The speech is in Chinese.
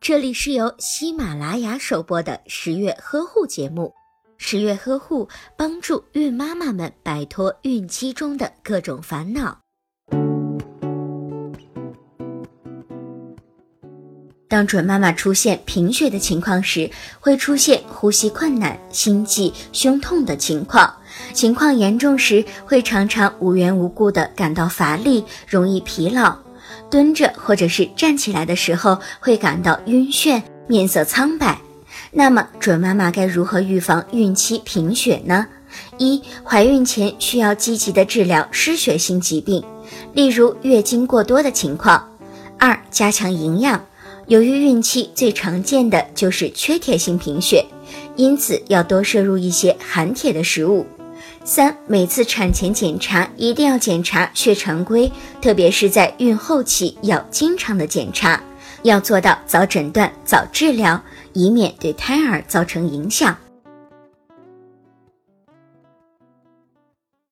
这里是由喜马拉雅首播的十月呵护节目。十月呵护帮助孕妈妈们摆脱孕期中的各种烦恼。当准妈妈出现贫血的情况时，会出现呼吸困难、心悸、胸痛的情况。情况严重时，会常常无缘无故的感到乏力，容易疲劳。蹲着或者是站起来的时候，会感到晕眩，面色苍白。那么，准妈妈该如何预防孕期贫血呢？一、怀孕前需要积极的治疗失血性疾病，例如月经过多的情况。二、加强营养，由于孕期最常见的就是缺铁性贫血，因此要多摄入一些含铁的食物。三、每次产前检查一定要检查血常规，特别是在孕后期要经常的检查，要做到早诊断、早治疗，以免对胎儿造成影响。